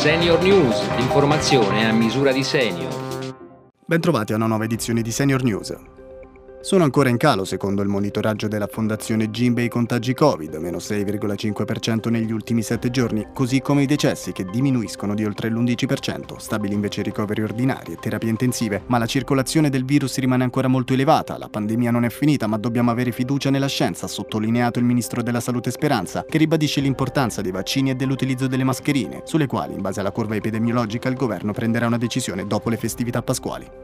Senior News, l'informazione a misura di senior. Bentrovati a una nuova edizione di Senior News. Sono ancora in calo secondo il monitoraggio della Fondazione Gimbe i contagi Covid, meno 6,5% negli ultimi 7 giorni, così come i decessi che diminuiscono di oltre l'11%, stabili invece ricoveri ordinari e terapie intensive, ma la circolazione del virus rimane ancora molto elevata, la pandemia non è finita ma dobbiamo avere fiducia nella scienza, ha sottolineato il Ministro della Salute Speranza, che ribadisce l'importanza dei vaccini e dell'utilizzo delle mascherine, sulle quali, in base alla curva epidemiologica, il governo prenderà una decisione dopo le festività pasquali.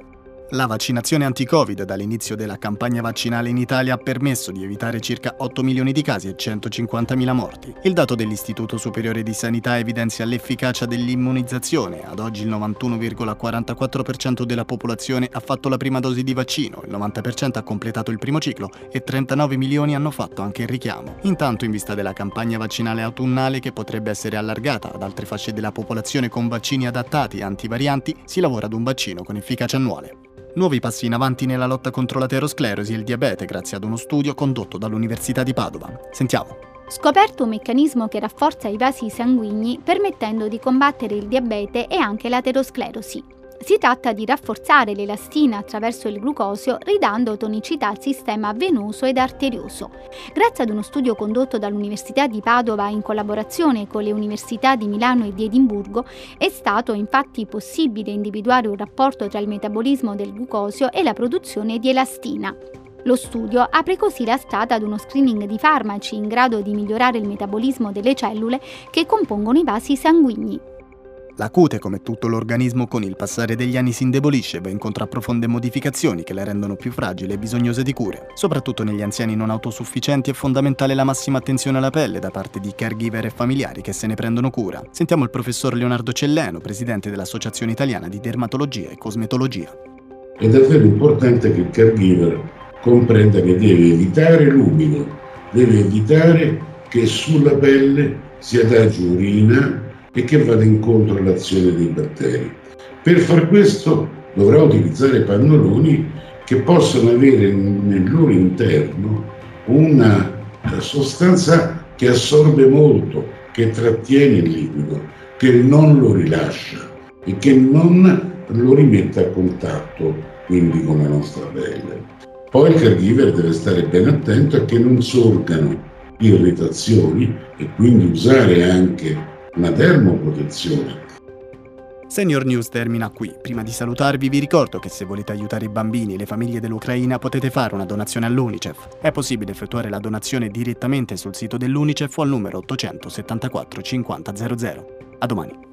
La vaccinazione anti-Covid dall'inizio della campagna vaccinale in Italia ha permesso di evitare circa 8 milioni di casi e 150.000 morti. Il dato dell'Istituto Superiore di Sanità evidenzia l'efficacia dell'immunizzazione. Ad oggi il 91,44% della popolazione ha fatto la prima dose di vaccino, il 90% ha completato il primo ciclo e 39 milioni hanno fatto anche il richiamo. Intanto in vista della campagna vaccinale autunnale che potrebbe essere allargata ad altre fasce della popolazione con vaccini adattati antivarianti, si lavora ad un vaccino con efficacia annuale. Nuovi passi in avanti nella lotta contro l'aterosclerosi e il diabete grazie ad uno studio condotto dall'Università di Padova. Sentiamo. Scoperto un meccanismo che rafforza i vasi sanguigni permettendo di combattere il diabete e anche l'aterosclerosi. Si tratta di rafforzare l'elastina attraverso il glucosio ridando tonicità al sistema venoso ed arterioso. Grazie ad uno studio condotto dall'Università di Padova in collaborazione con le università di Milano e di Edimburgo, è stato infatti possibile individuare un rapporto tra il metabolismo del glucosio e la produzione di elastina. Lo studio apre così la strada ad uno screening di farmaci in grado di migliorare il metabolismo delle cellule che compongono i vasi sanguigni. La cute, come tutto l'organismo, con il passare degli anni si indebolisce e va incontro a profonde modificazioni che la rendono più fragile e bisognosa di cure. Soprattutto negli anziani non autosufficienti è fondamentale la massima attenzione alla pelle da parte di caregiver e familiari che se ne prendono cura. Sentiamo il professor Leonardo Celleno, presidente dell'Associazione Italiana di Dermatologia e Cosmetologia. È davvero importante che il caregiver comprenda che deve evitare l'umido, deve evitare che sulla pelle si adagi urina, e che vada incontro all'azione dei batteri. Per far questo dovrà utilizzare pannoloni che possono avere nel loro interno una sostanza che assorbe molto, che trattiene il liquido, che non lo rilascia e che non lo rimette a contatto quindi con la nostra pelle. Poi il caregiver deve stare ben attento a che non sorgano irritazioni e quindi usare anche una termoprotezione. Senior News termina qui. Prima di salutarvi vi ricordo che se volete aiutare i bambini e le famiglie dell'Ucraina potete fare una donazione all'UNICEF. È possibile effettuare la donazione direttamente sul sito dell'UNICEF o al numero 874 50 00. A domani.